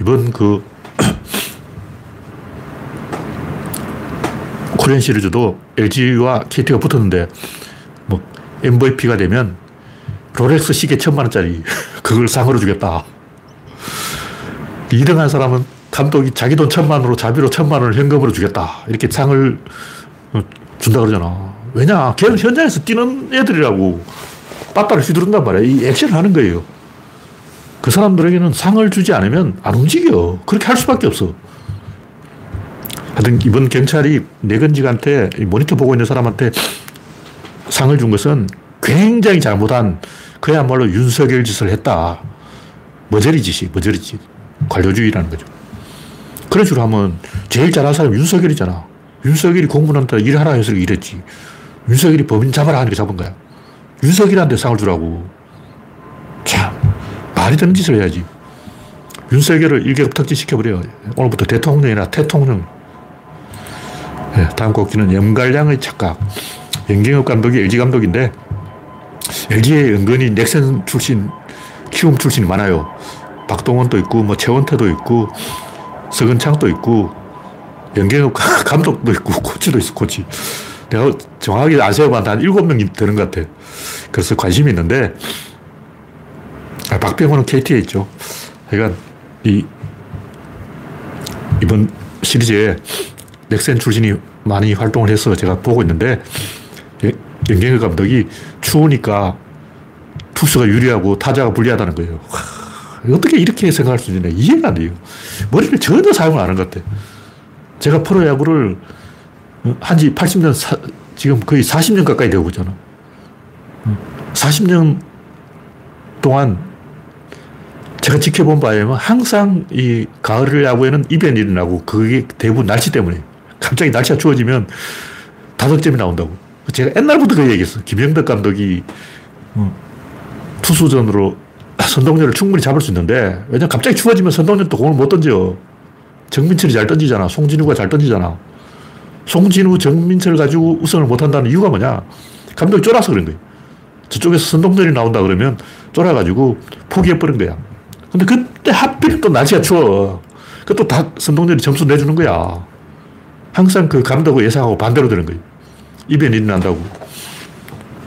이번 그 코리안 시리즈도 LG와 KT가 붙었는데 뭐 MVP가 되면 롤렉스 시계 천만 원짜리 그걸 상으로 주겠다. 2등 한 사람은 감독이 자기 돈 천만 원으로 자비로 천만 원을 현금으로 주겠다. 이렇게 상을 준다 그러잖아. 왜냐? 걔는 현장에서 뛰는 애들이라고 빠따를 휘두른단 말이야. 이 액션을 하는 거예요. 그 사람들에게는 상을 주지 않으면 안 움직여. 그렇게 할 수밖에 없어. 하여튼 이번 경찰이 내건직한테 모니터 보고 있는 사람한테 상을 준 것은 굉장히 잘못한 그야말로 윤석열 짓을 했다. 머저리 짓이, 머저리 짓. 관료주의라는 거죠. 그런 식으로 하면 제일 잘한 사람이 윤석열이잖아. 윤석열이 공무원한테 일하라 해서 일했지. 윤석열이 법인 잡아라 하니까 잡은 거야. 윤석열한테 상을 주라고. 참, 말이 되는 짓을 해야지. 윤석열을 일개급 특진시켜버려. 오늘부터 대통령이나 대통령. 네, 다음 곡기는 염갈량의 착각. 연경엽 감독이 LG 감독인데, LG에 은근히 넥센 출신, 키움 출신이 많아요. 박동원도 있고, 뭐, 최원태도 있고, 서근창도 있고, 연경엽 감독도 있고, 코치도 있어, 코치. 내가 안 세어봤는데 한 일곱 명이 되는 것 같아. 그래서 관심이 있는데, 아, 박병호는 KT에 있죠. 그러니까, 이, 이번 시리즈에 넥센 출신이 많이 활동을 해서 제가 보고 있는데, 연경엽 감독이 추우니까 투수가 유리하고 타자가 불리하다는 거예요. 어떻게 이렇게 생각할 수 있냐. 이해가 안 돼요. 머리를 전혀 사용을 안 하는 것 같아. 제가 프로야구를 한 지 80년, 사, 지금 거의 40년 가까이 되고 있잖아. 40년 동안 제가 지켜본 바에 는 항상 이 가을 야구에는 이변이 일어나고 그게 대부분 날씨 때문에 갑자기 날씨가 추워지면 다득점이 나온다고. 제가 옛날부터 그 얘기했어. 김영덕 감독이 투수전으로 선동열을 충분히 잡을 수 있는데, 왜냐 갑자기 추워지면 선동열 또 공을 못 던져. 정민철이 잘 던지잖아. 송진우가 잘 던지잖아. 송진우, 정민철 가지고 우승을 못 한다는 이유가 뭐냐? 감독이 쫄아서 그런 거예요. 저쪽에서 선동열이 나온다 그러면 쫄아가지고 포기해버린 거야. 근데 그때 하필 또 날씨가 추워. 그또 다 선동열이 점수 내주는 거야. 항상 그 감독을 예상하고 반대로 되는 거예요. 이변이 일어난다고.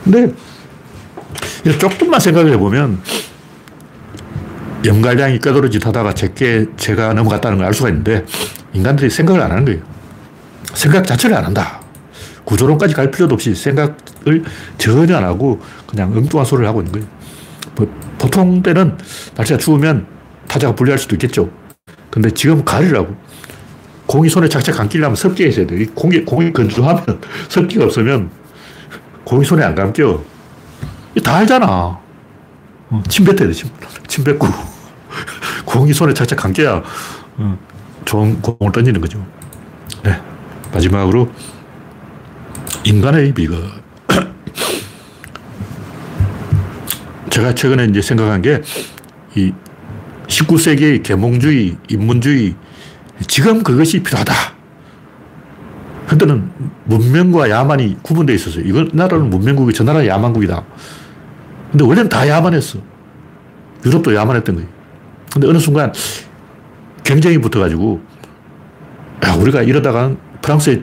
근데 조금만 생각을 해보면 염갈량이 꾀도르짓 하다가 제게 제가 넘어갔다는 걸 알 수가 있는데 인간들이 생각을 안 하는 거예요. 생각 자체를 안 한다. 구조론까지 갈 필요도 없이 생각을 전혀 안 하고 그냥 엉뚱한 소리를 하고 있는 거예요. 보통 때는 날씨가 추우면 타자가 불리할 수도 있겠죠. 근데 지금 가리라고. 공이 손에 착착 안 끼려면 습기가 있어야 돼. 공이, 공이 건조하면 습기가 없으면 공이 손에 안 감겨. 다 알잖아. 어, 침 뱉어야 돼, 침. 침 뱉고. 공이 손에 착착 감겨야 어, 좋은 공을 던지는 거죠. 네. 마지막으로 인간의 비극. 제가 최근에 이제 생각한 게 이 19세기의 계몽주의, 인문주의, 지금 그것이 필요하다. 그때는 문명과 야만이 구분되어 있었어요. 이건 나라는 문명국이 저 나라는 야만국이다. 근데 원래는 다 야만했어. 유럽도 야만했던 거예요. 근데 어느 순간 경쟁이 붙어가지고, 야, 우리가 이러다가 프랑스에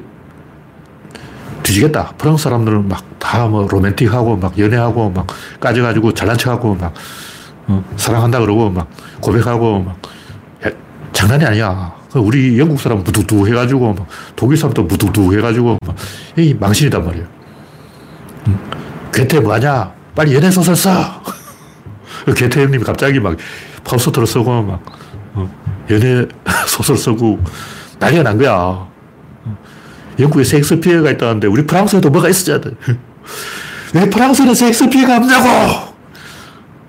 뒤지겠다. 프랑스 사람들은 막 다 뭐 로맨틱하고 막 연애하고 막 까져가지고 잘난 척하고 막 어, 사랑한다 그러고 막 고백하고 막 야, 장난이 아니야. 그 우리 영국 사람 무두두 해가지고 막 독일 사람도 무두두 해가지고 막 이 망신이단 말이야. 응? 괴테 뭐하냐? 빨리 연애 소설 써. 괴테 형님이 갑자기 막 파우스트를 쓰고 막 어, 연애 소설 쓰고 난리가 난 거야. 영국에 섹스피어가 있다는데 우리 프랑스에도 뭐가 있어야 돼. 왜 프랑스는 섹스피어가 없냐고!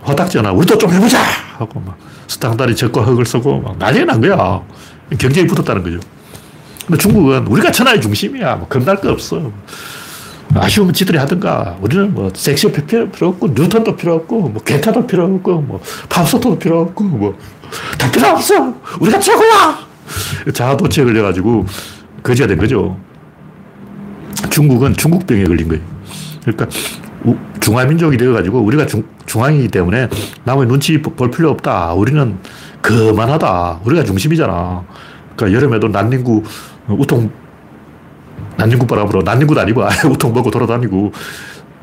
화딱지 나 우리도 좀 해보자! 하고 막 스탕달이 적과 흑을 쓰고 막 난리가 난 거야. 경쟁이 붙었다는 거죠. 근데 중국은 우리가 천하의 중심이야. 뭐 겁날 거 없어. 아쉬우면 지들이 하든가. 우리는 뭐 셰익스피어, 필요 없고, 뉴턴도 필요 없고, 뭐 괴테도 필요 없고, 뭐 파우스토도 필요 없고, 뭐 다 필요 없어. 우리가 최고야! 자아도취에 걸려가지고 거지가 된 거죠. 중국은 중국병에 걸린 거예요. 그러니까 중화민족이 되어가지고 우리가 중, 중앙이기 때문에 남의 눈치 볼 필요 없다. 우리는 그만하다. 우리가 중심이잖아. 그러니까 여름에도 난닝구 우통 난닝구 바람으로 난닝구도 아니고 아예 우통 먹고 돌아다니고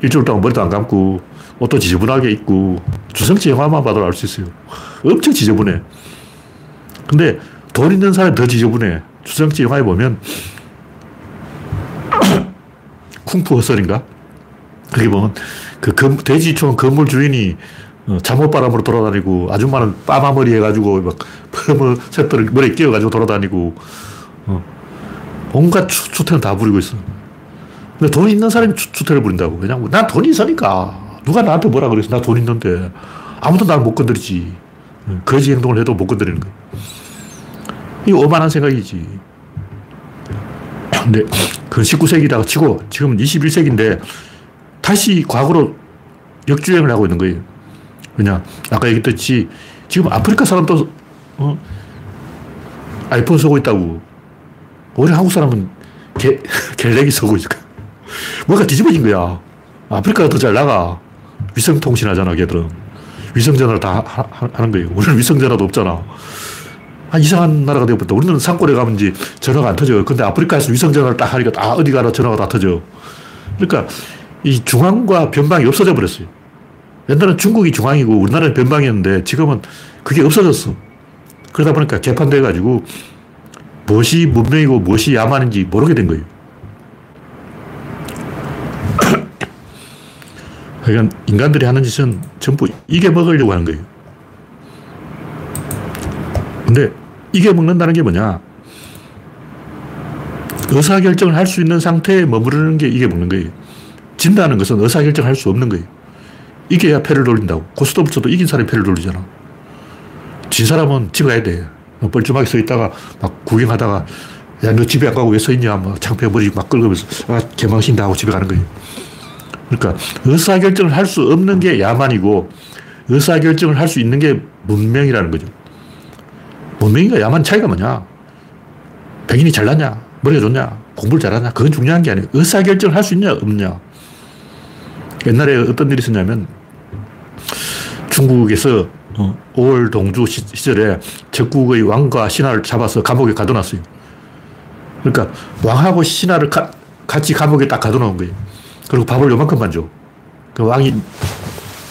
일주일 동안 머리도 안 감고 옷도 지저분하게 입고 주성치 영화만 봐도 알 수 있어요. 엄청 지저분해. 근데 돈 있는 사람이 더 지저분해. 주성치 영화에 보면 풍푸허설인가? 거기 보면 그 건, 돼지촌 건물 주인이 어, 잠옷 바람으로 돌아다니고 아줌마는 빠마머리 해가지고 막 펌을 새들을 머리에 끼워가지고 돌아다니고 어. 추, 추태는 다 부리고 있어. 근데 돈 있는 사람이 추, 추태를 부린다고. 왜냐면 난 돈이 있으니까. 누가 나한테 뭐라 그랬어. 나 돈 있는데. 아무도 나를 못 건드리지. 어, 거지 행동을 해도 못 건드리는 거야. 이 오만한 생각이지. 근데 그 19세기라고 치고 지금 21세기인데 다시 과거로 역주행을 하고 있는 거예요. 왜냐, 아까 얘기했듯이 지금 아프리카 사람도 어? 아이폰 쓰고 있다고. 우리 한국 사람은 개, 갤렉이 쓰고 있을까? 뭔가 뒤집어진 거야. 아프리카가 더 잘 나가. 위성통신 하잖아, 걔들은. 위성전화를 다 하, 는 거예요. 우리는 위성전화도 없잖아. 아, 이상한 나라가 되어버렸다. 우리는 산골에 가면 이제 전화가 안 터져. 근데 아프리카에서 위성전화를 딱 하니까 다 어디 가나 전화가 다 터져. 그러니까 이 중앙과 변방이 없어져 버렸어요. 옛날엔 중국이 중앙이고 우리나라는 변방이었는데 지금은 그게 없어졌어. 그러다 보니까 개판돼가지고 무엇이 문명이고 무엇이 야만인지 모르게 된 거예요. 그러니까 인간들이 하는 짓은 전부 이게 먹으려고 하는 거예요. 근데 이게 먹는다는 게 뭐냐? 의사결정을 할 수 있는 상태에 머무르는 게 이게 먹는 거예요. 진다는 것은 의사결정을 할수 없는 거예요. 이겨야 패를 돌린다고. 고스톱 붙여도 이긴 사람이 패를 돌리잖아. 진 사람은 집에 가야 돼. 뻘쭘하게 서 있다가 막 구경하다가 야, 너 집에 안 가고 왜 서 있냐? 막 창피해 머리 막 긁으면서 아, 개망신다 하고 집에 가는 거예요. 그러니까 의사결정을 할 수 없는 게 야만이고 의사결정을 할 수 있는 게 문명이라는 거죠. 문명인가 야만 차이가 뭐냐? 백인이 잘났냐? 머리가 좋냐? 공부를 잘하냐? 그건 중요한 게 아니에요. 의사결정을 할 수 있냐? 없냐? 옛날에 어떤 일이 있었냐면 중국에서 5월 어, 동주 시절에 적국의 왕과 신하를 잡아서 감옥에 가둬놨어요. 그러니까 왕하고 신하를 가, 같이 감옥에 딱 가둬놓은 거예요. 그리고 밥을 요만큼만 줘. 그 왕이,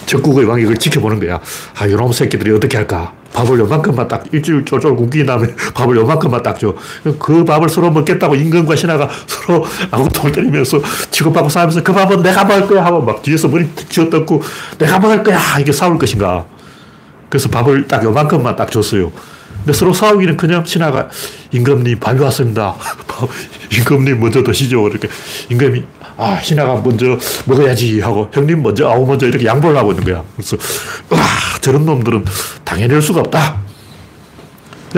적국의 왕이 그걸 지켜보는 거야. 아, 요놈 새끼들이 어떻게 할까? 밥을 요만큼만 딱 일주일 쫄쫄 굶긴 다음에 밥을 요만큼만 딱 줘. 그 밥을 서로 먹겠다고 임금과 신하가 서로 아구통을 때리면서 치고받고 싸우면서 그 밥은 내가 먹을 거야 하고 막 뒤에서 머리 쥐어뜯고 내가 먹을 거야 이게 싸울 것인가. 그래서 밥을 딱 요만큼만 딱 줬어요. 근데 서로 싸우기는 그냥 신하가 임금님 밥이 왔습니다. 임금님 먼저 드시죠. 이렇게 임금이 아 신하가 먼저 먹어야지 하고 형님 먼저 아우 먼저 이렇게 양보를 하고 있는 거야. 그래서 와 저런 놈들은 당해낼 수가 없다.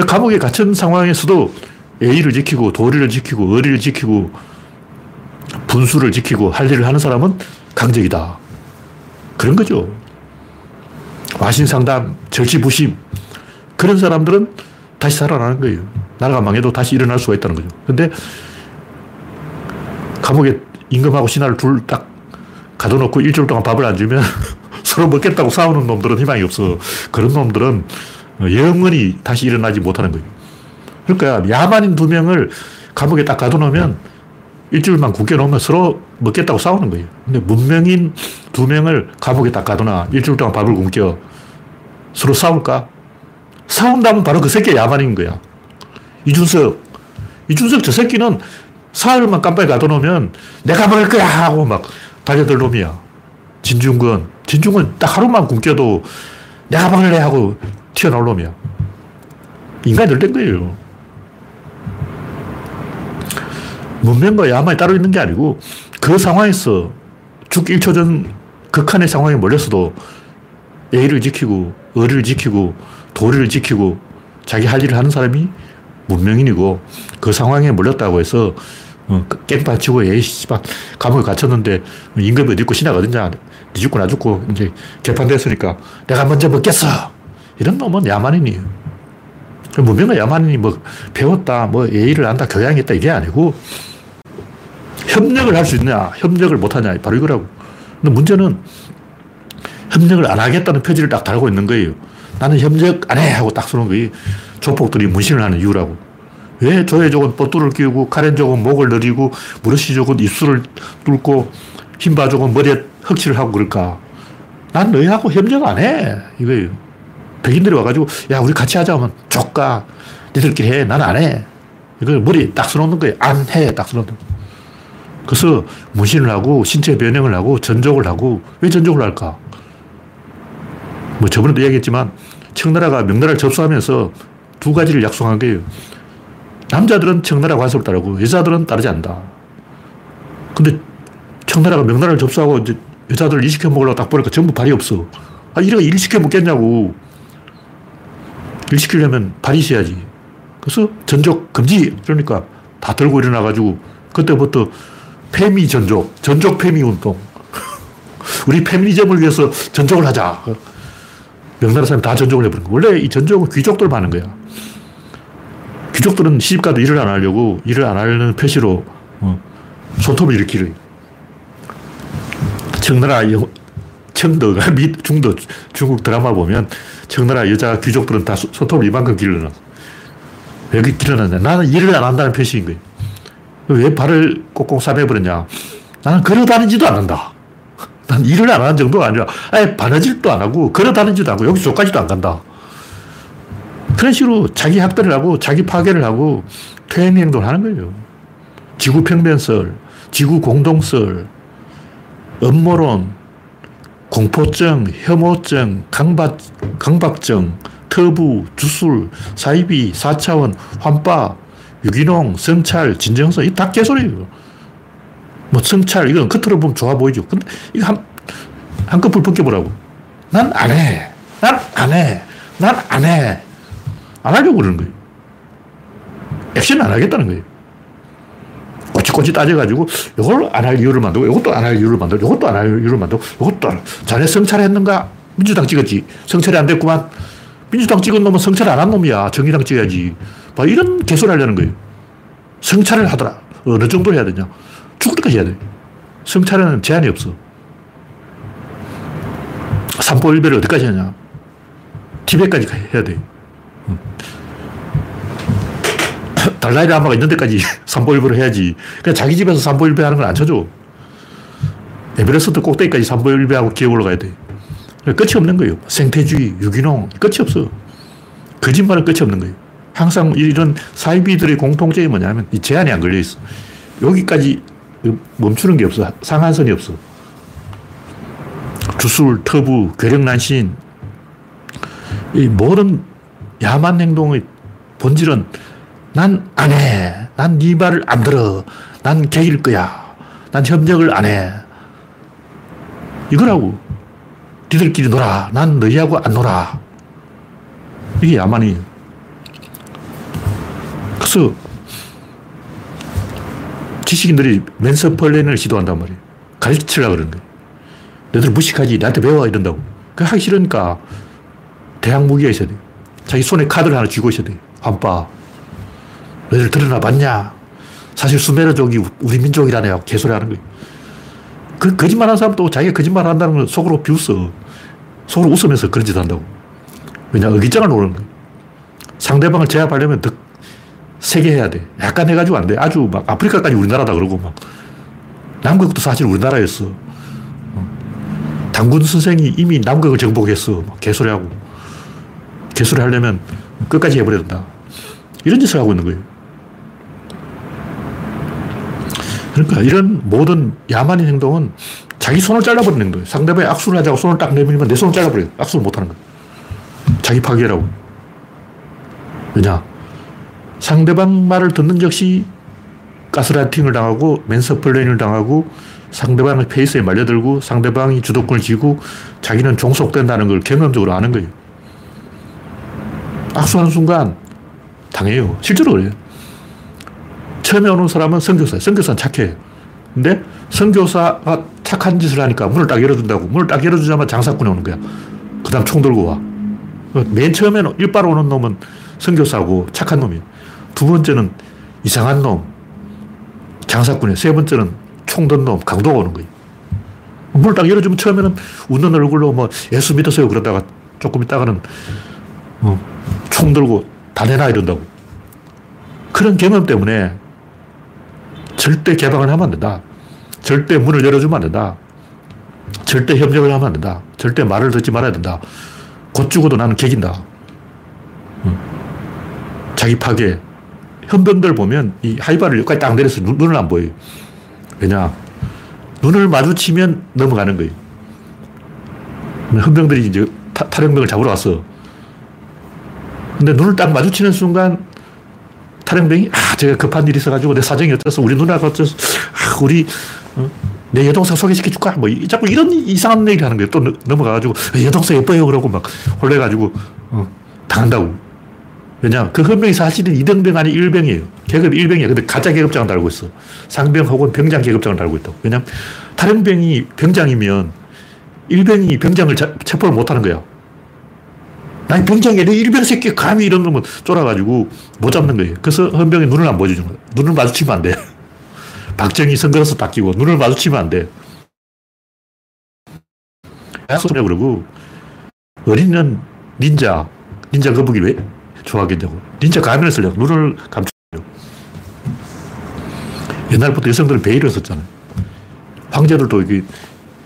감옥에 갇힌 상황에서도 예의를 지키고 도리를 지키고 의리를 지키고 분수를 지키고 할 일을 하는 사람은 강적이다. 그런 거죠. 와신상담, 절치부심. 그런 사람들은 다시 살아나는 거예요. 나라가 망해도 다시 일어날 수가 있다는 거죠. 근데 감옥에 임금하고 신하를 둘 딱 가둬놓고 일주일 동안 밥을 안 주면 서로 먹겠다고 싸우는 놈들은 희망이 없어. 그런 놈들은 영원히 다시 일어나지 못하는 거예요. 그러니까 야만인 두 명을 감옥에 딱 가둬놓으면 일주일만 굶겨놓으면 서로 먹겠다고 싸우는 거예요. 근데 문명인 두 명을 감옥에 딱 가둬놔. 일주일 동안 밥을 굶겨. 서로 싸울까? 싸운다면 바로 그 새끼가 야만인 거야. 이준석. 이준석 저 새끼는 사흘만 깜빡이 가둬놓으면 내가 먹을 거야 하고 막 달려들 놈이야. 진중권. 진중권 딱 하루만 굶겨도 내가 먹을래 하고 튀어나올 놈이야. 인간이 늘된 거예요. 문명과 야만이 따로 있는 게 아니고 그 상황에서 죽기 1초 전 극한의 상황에 몰렸어도 예의를 지키고 의리를 지키고 도리를 지키고 자기 할 일을 하는 사람이 문명인이고 그 상황에 몰렸다고 해서 어, 깽판 치고 에이 씨발 감옥에 갇혔는데 임금이 어디 있고 신하가 어딨냐. 네 죽고 나 죽고 이제 개판됐으니까 내가 먼저 먹겠어. 이런 놈은 야만인이에요 문명은 야만인이 뭐 배웠다 뭐 예의를 안다 교양이 있다 이게 아니고 협력을 할 수 있냐, 협력을 못 하냐, 바로 이거라고. 근데 문제는 협력을 안 하겠다는 표지를 딱 달고 있는 거예요. 나는 협력 안 해! 하고 딱 쓰는 거예요. 조폭들이 문신을 하는 이유라고. 왜 조회족은 뽀뚜를 끼우고, 카렌족은 목을 내리고, 무르시족은 입술을 뚫고, 흰바족은 머리에 흑칠을 하고 그럴까? 난 너희하고 협력 안 해! 이거예요. 백인들이 와가지고, 야, 우리 같이 하자 하면, 조까. 니들끼리 해. 난 안 해. 이거 머리 딱 써놓는 거예요. 안 해. 딱 써놓는 거예요. 그래서 문신을 하고 신체 변형을 하고 전족을 하고 왜 전족을 할까? 뭐 저번에도 이야기했지만 청나라가 명나라를 접수하면서 두 가지를 약속한 거예요. 남자들은 청나라 관습을 따르고 여자들은 따르지 않는다. 근데 청나라가 명나라를 접수하고 이제 여자들을 일시켜 먹으려고 딱 보니까 전부 발이 없어. 아, 이래가 일시켜 먹겠냐고. 일시키려면 발이 있어야지. 그래서 전족 금지. 그러니까 다 들고 일어나가지고 그때부터 페미 전족, 전족 페미 운동. 우리 페미니즘을 위해서 전족을 하자. 명나라 사람이 다 전족을 해버린 거. 원래 이 전족은 귀족들 많은 거야. 귀족들은 시집가도 일을 안 하려고 일을 안 하려는 표시로 어, 소톱을 일으키려. 청나라 영, 청도가 미, 중도 중국 드라마 보면 청나라 여자 귀족들은 다 소톱을 이만큼 길러놨어. 왜 길러놨냐? 나는 일을 안 한다는 표시인 거예요. 왜 발을 꼭꼭 싸매버렸냐? 나는 걸어 다니지도 않는다. 난 일을 안 하는 정도가 아니라 아예 바느질도 안 하고 걸어 다니지도 않고 여기 저까지도 안 간다. 그런 식으로 자기 학대를 하고 자기 파괴를 하고 퇴행 행동을 하는 거예요. 지구 평면설, 지구 공동설, 음모론, 공포증, 혐오증, 강박, 강박증, 터부, 주술, 사이비, 4차원, 환빠, 유기농, 성찰, 진정성, 이 다 개소리예요. 뭐 성찰, 이건 겉으로 보면 좋아 보이죠. 근데 이거 한, 한꺼풀 벗겨보라고. 난 안 해. 난 안 해. 난 안 해. 안 하려고 그러는 거예요. 액션 안 하겠다는 거예요. 꼬치꼬치 따져가지고 이걸 안 할 이유를 만들고 이것도 안 할 이유를 만들고 이것도 안 할 이유를 만들고 이것도 안 자네 성찰했는가? 민주당 찍었지. 성찰이 안 됐구만. 민주당 찍은 놈은 성찰 안 한 놈이야. 정의당 찍어야지. 봐, 이런 개소리 하려는 거예요. 성찰을 하더라. 어느 정도 해야 되냐. 죽을 때까지 해야 돼. 성찰에는 제한이 없어. 삼보일배를 어디까지 하냐. 티벳까지 해야 돼. 달라이라마가 있는 데까지 삼보일배를 해야지. 그냥 자기 집에서 삼보일배 하는 건 안 쳐줘. 에베레스트 꼭대기까지 삼보일배하고 기어 올라가야 돼. 끝이 없는 거예요. 생태주의, 유기농, 끝이 없어. 거짓말은 끝이 없는 거예요. 항상 이런 사이비들의 공통점이 뭐냐면 이 제한이 안 걸려 있어. 여기까지 멈추는 게 없어. 상한선이 없어. 주술, 터부, 괴력난신, 이 모든 야만 행동의 본질은 난 안 해. 난 네 말을 안 들어. 난 개일 거야. 난 협력을 안 해. 이거라고. 니들끼리 놀아. 난 너희하고 안 놀아. 이게 야만이 그래서 지식인들이 맨서플랜을 시도한단 말이에요. 가르치려고 그러는 거예요. 너희들 무식하지. 나한테 배워. 이런다고. 그 하기 싫으니까 대항 무기가 있어야 돼 자기 손에 카드를 하나 쥐고 있어야 돼 환빠. 너희들 드러나 봤냐? 사실 수메르족이 우리 민족이라네요. 개소리 하는 거예요. 그 거짓말 하는 사람도 자기가 거짓말 한다는 걸 속으로 비웃어. 속으로 웃으면서 그런 짓 한다고. 왜냐, 의기장을 노리는 거예요. 상대방을 제압하려면 더 세게 해야 돼. 약간 해가지고 안 돼. 아주 막 아프리카까지 우리나라다 그러고 막. 남극도 사실 우리나라였어. 당군 선생이 이미 남극을 정복했어. 개소리하고. 개소리 하려면 끝까지 해버려야 된다. 이런 짓을 하고 있는 거예요. 그러니까 이런 모든 야만인 행동은 자기 손을 잘라버리는 거예요. 상대방이 악수를 하자고 손을 딱 내밀면 내 손을 잘라버려요. 악수를 못하는 거예요. 자기 파괴라고. 왜냐? 상대방 말을 듣는 즉시 가스라이팅을 당하고 맨서플레인을 당하고 상대방의 페이스에 말려들고 상대방이 주도권을 쥐고 자기는 종속된다는 걸 경험적으로 아는 거예요. 악수하는 순간 당해요. 실제로 그래요. 처음에 오는 사람은 선교사예요. 선교사는 착해. 근데 선교사가 착한 짓을 하니까 문을 딱 열어준다고. 문을 딱 열어주자마자 장사꾼이 오는 거야. 그 다음 총 들고 와. 맨 처음에는 일바로 오는 놈은 선교사고 착한 놈이에요. 두 번째는 이상한 놈, 장사꾼이에요. 세 번째는 총든 놈, 강도가 오는 거예요. 문을 딱 열어주면 처음에는 웃는 얼굴로 뭐 예수 믿으세요 그러다가 조금 있다가는 어, 총 들고 다 내놔 이런다고. 그런 경험 때문에 절대 개방을 하면 안 된다. 절대 문을 열어주면 안 된다. 절대 협력을 하면 안 된다. 절대 말을 듣지 말아야 된다. 곧 죽어도 나는 개긴다. 자기 파괴. 현병들 보면 이 하이바를 여기까지 딱 내려서 눈 을 안 보여요. 왜냐? 눈을 마주치면 넘어가는 거예요. 헌병들이 이제 타, 탈영병을 잡으러 왔어. 근데 눈을 딱 마주치는 순간 탈영병이 아, 제가 급한 일이 있어가지고 내 사정이 어째서 우리 누나가 어째서 아, 우리 어? 내 여동생 소개시켜줄까? 뭐 자꾸 이런 이상한 얘기를 하는 거예요. 또 넘어가가지고 여동생 예뻐요 그러고 막 혼내가지고 어, 당한다고. 왜냐 그 헌병이 사실은 이등병 아니 일병이에요. 계급이 일병이에요. 근데 가짜 계급장을 달고 있어. 상병 혹은 병장 계급장을 달고 있다고. 왜냐면 탈영병이 병장이면 일병이 병장을 체포를 못 하는 거야. 난 병장이 내 일병 새끼 감히 이런 놈을 쫄아가지고 못 잡는 거예요. 그래서 헌병이 눈을 안 보여주는 거야. 눈을 마주치면 안 돼. 박정희 딱 끼고 눈을 마주치면 안 돼. 소냐 그러고 어린이는 닌자, 닌자 거북이 왜 좋아하겠냐고. 닌자 가면을 쓰려고 눈을 감추려고. 옛날부터 여성들은 베일을 썼잖아요. 황제들도 이게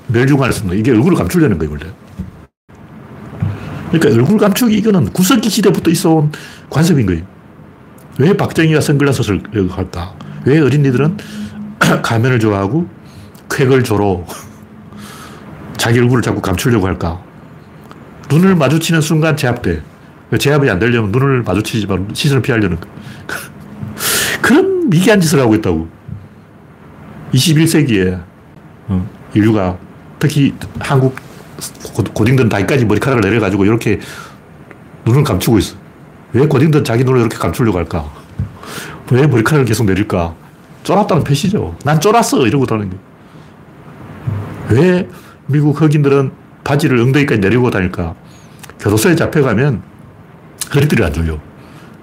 멸중을 씁니다. 이게 얼굴을 감추려는 거예요, 원래. 그러니까 얼굴 감추기 이거는 구석기 시대부터 있어온 관습인 거예요. 왜 박정희가 선글라스를 할까? 왜 어린이들은 가면을 좋아하고 쾌걸 조로 자기 얼굴을 자꾸 감추려고 할까? 눈을 마주치는 순간 제압돼. 제압이 안 되려면 눈을 마주치지만 시선을 피하려는 그런 미개한 짓을 하고 있다고. 21세기에 어, 인류가 특히 한국 고딩들 나이까지 머리카락을 내려가지고 이렇게 눈을 감추고 있어. 왜 고딩들 자기 눈을 이렇게 감추려고 할까? 왜 머리카락을 계속 내릴까? 쫄았다는 표시죠. 난 쫄았어. 이러고 다니는 왜 미국 흑인들은 바지를 엉덩이까지 내리고 다닐까? 교도소에 잡혀가면 허리띠를 안 줘요.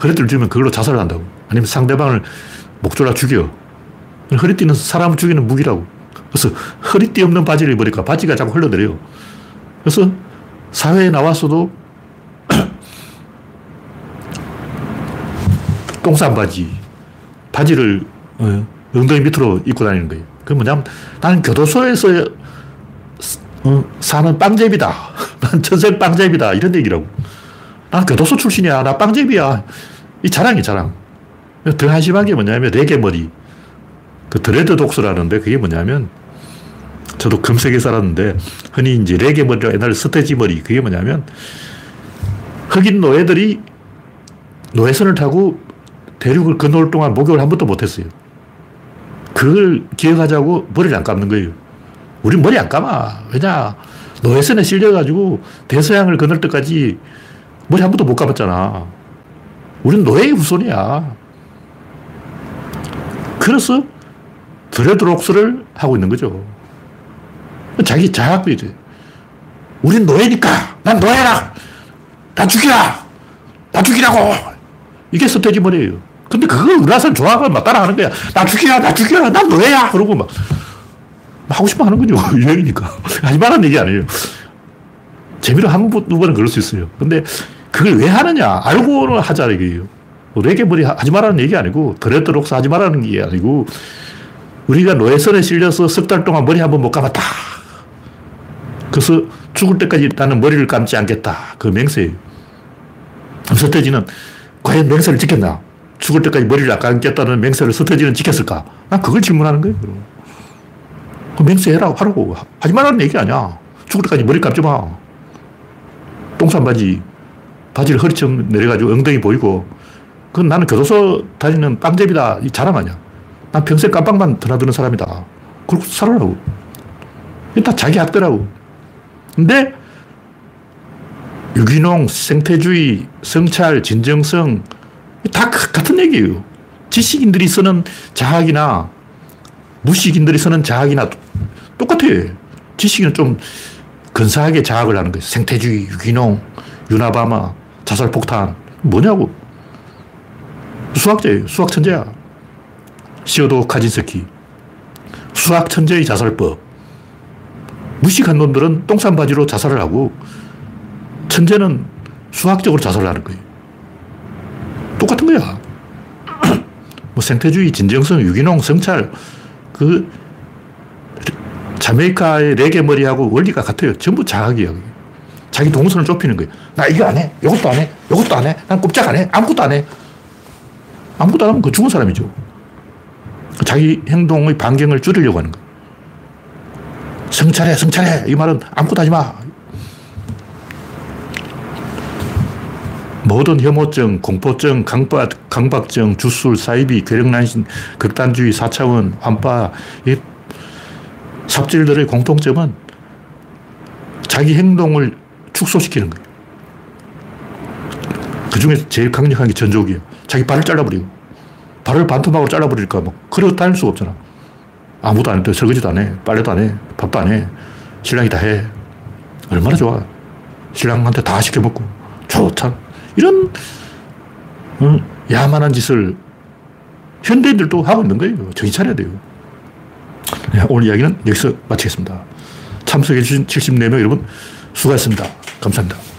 허리띠를 주면 그걸로 자살을 한다고. 아니면 상대방을 목 졸라 죽여. 허리띠는 사람을 죽이는 무기라고. 그래서 허리띠 없는 바지를 입으니까 바지가 자꾸 흘러내려요. 그래서 사회에 나왔어도 똥싼 바지, 바지를 어, 엉덩이 밑으로 입고 다니는 거예요. 그 뭐냐면 나는 교도소에서 어, 사는 빵제비다. 난 전생 빵제비다. 이런 얘기라고. 난 교도소 출신이야. 나 빵제비야. 이 자랑이 자랑. 더 한심한 게 뭐냐면 레게 머리. 그 드레드 독스라는데 그게 뭐냐면 저도 금색에 살았는데 흔히 이제 레게 머리라 옛날 스테지 머리 그게 뭐냐면 흑인 노예들이 노예선을 타고 대륙을 건너올 동안 목욕을 한 번도 못 했어요. 그걸 기억하자고 머리를 안 감는 거예요. 우리 머리 안 감아. 왜냐? 노예선에 실려가지고 대서양을 건널 때까지 머리 한 번도 못 감았잖아. 우리는 노예의 후손이야. 그래서 드레드록스를 하고 있는 거죠. 자기 자학이죠. 우린 노예니까. 난 노예라. 나 죽이라. 나 죽이라고. 이게 서태지머리예요. 근데 그걸 은하선 좋아하고 막 따라하는 거야. 나 죽이라, 나 죽이라, 난 노예야. 그러고 막, 하고 싶어 하는 거죠. 유행이니까. 하지 말라는 얘기 아니에요. 재미로 한 번, 두 번은 그럴 수 있어요. 근데 그걸 왜 하느냐. 알고는 하자, 이게요. 레게 머리 하지 말라는 얘기 아니고, 드레드록스 하지 말라는 게 아니고, 우리가 노예선에 실려서 석 달 동안 머리 한 번 못 감았다. 그래서 죽을 때까지 나는 머리를 감지 않겠다. 그 맹세예요. 서태지는 과연 맹세를 지켰나? 죽을 때까지 머리를 안 감겠다는 맹세를 서태지는 지켰을까? 난 그걸 질문하는 거예요. 그 맹세해라, 하라고. 하지 말라는 얘기 아니야. 죽을 때까지 머리 감지 마. 똥싼 바지, 바지를 허리처럼 내려가지고 엉덩이 보이고, 그건 나는 교도소 다니는 빵제비다. 이 자랑 아니야. 난 평생 깜빵만 드나드는 사람이다. 그렇게 살아라고. 다 자기 학대라고. 근데 유기농, 생태주의, 성찰, 진정성 다 같은 얘기예요. 지식인들이 쓰는 자학이나 무식인들이 쓰는 자학이나 똑같아. 지식인은 좀 근사하게 자학을 하는 거예요. 생태주의, 유기농, 유나바마, 자살 폭탄. 뭐냐고. 수학자예요. 수학 천재야. 시오도 카진스키. 수학 천재의 자살법. 무식한 놈들은 똥싼 바지로 자살을 하고 천재는 수학적으로 자살을 하는 거예요. 똑같은 거야. 뭐 생태주의, 진정성, 유기농, 성찰, 그 자메이카의 레게 머리하고 원리가 같아요. 전부 자학이야. 자기 동선을 좁히는 거예요. 나 이거 안 해. 이것도 안 해. 이것도 안 해. 난 꼼짝 안 해. 아무것도 안 해. 아무것도 안 하면 그 죽은 사람이죠. 자기 행동의 반경을 줄이려고 하는 거예요. 성찰해, 성찰해. 이 말은 아무것도 하지 마. 모든 혐오증, 공포증, 강박, 강박증, 주술, 사이비, 괴력난신, 극단주의, 사차원, 환파, 이 삽질들의 공통점은 자기 행동을 축소시키는 거예요. 그 중에 제일 강력한 게 전족이에요. 자기 발을 잘라버리고. 발을 반토막으로 잘라버리니까 뭐, 그러고 다닐 수가 없잖아. 아무도 안 해. 설거지도 안 해. 빨래도 안 해. 밥도 안 해. 신랑이 다 해. 얼마나 좋아. 신랑한테 다 시켜먹고. 좋다. 이런 어, 야만한 짓을 현대인들도 하고 있는 거예요. 정신 차려야 돼요. 네, 오늘 이야기는 여기서 마치겠습니다. 참석해주신 74명 여러분 수고하셨습니다. 감사합니다.